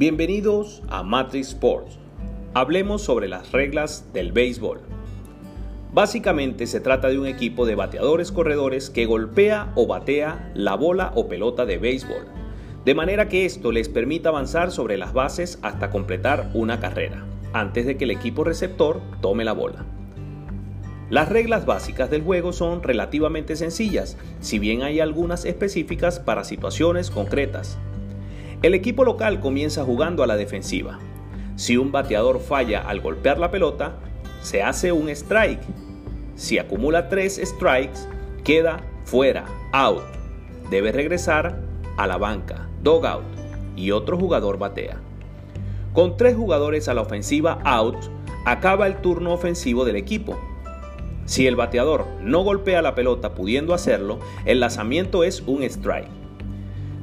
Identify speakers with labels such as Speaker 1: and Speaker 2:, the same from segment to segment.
Speaker 1: Bienvenidos a Matrix Sports. Hablemos sobre las reglas del béisbol. Básicamente se trata de un equipo de bateadores corredores que golpea o batea la bola o pelota de béisbol, de manera que esto les permita avanzar sobre las bases hasta completar una carrera, antes de que el equipo receptor tome la bola. Las reglas básicas del juego son relativamente sencillas, si bien hay algunas específicas para situaciones concretas. El equipo local comienza jugando a la defensiva. Si un bateador falla al golpear la pelota, se hace un strike. Si acumula tres strikes, queda fuera, out. Debe regresar a la banca, out y otro jugador batea. Con tres jugadores a la ofensiva out, acaba el turno ofensivo del equipo. Si el bateador no golpea la pelota pudiendo hacerlo, el lanzamiento es un strike.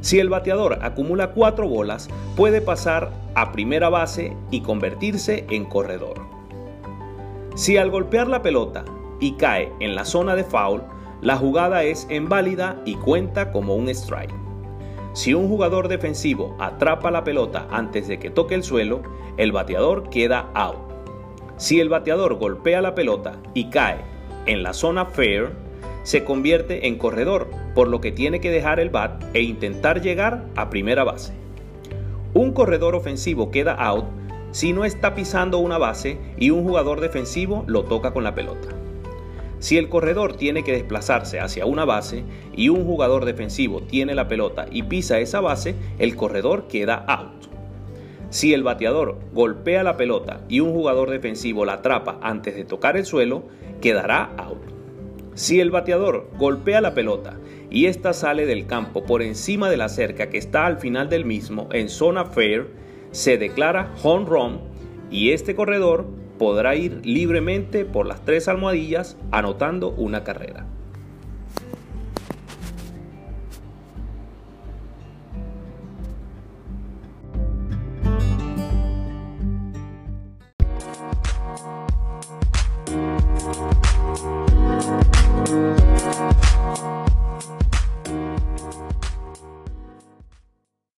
Speaker 1: Si el bateador acumula cuatro bolas, puede pasar a primera base y convertirse en corredor. Si al golpear la pelota y cae en la zona de foul, la jugada es inválida y cuenta como un strike. Si un jugador defensivo atrapa la pelota antes de que toque el suelo, el bateador queda out. Si el bateador golpea la pelota y cae en la zona fair, se convierte en corredor, por lo que tiene que dejar el bat e intentar llegar a primera base. Un corredor ofensivo queda out si no está pisando una base y un jugador defensivo lo toca con la pelota. Si el corredor tiene que desplazarse hacia una base y un jugador defensivo tiene la pelota y pisa esa base, el corredor queda out. Si el bateador golpea la pelota y un jugador defensivo la atrapa antes de tocar el suelo, quedará out. Si el bateador golpea la pelota y ésta sale del campo por encima de la cerca que está al final del mismo en zona fair, se declara home run y este corredor podrá ir libremente por las tres almohadillas anotando una carrera.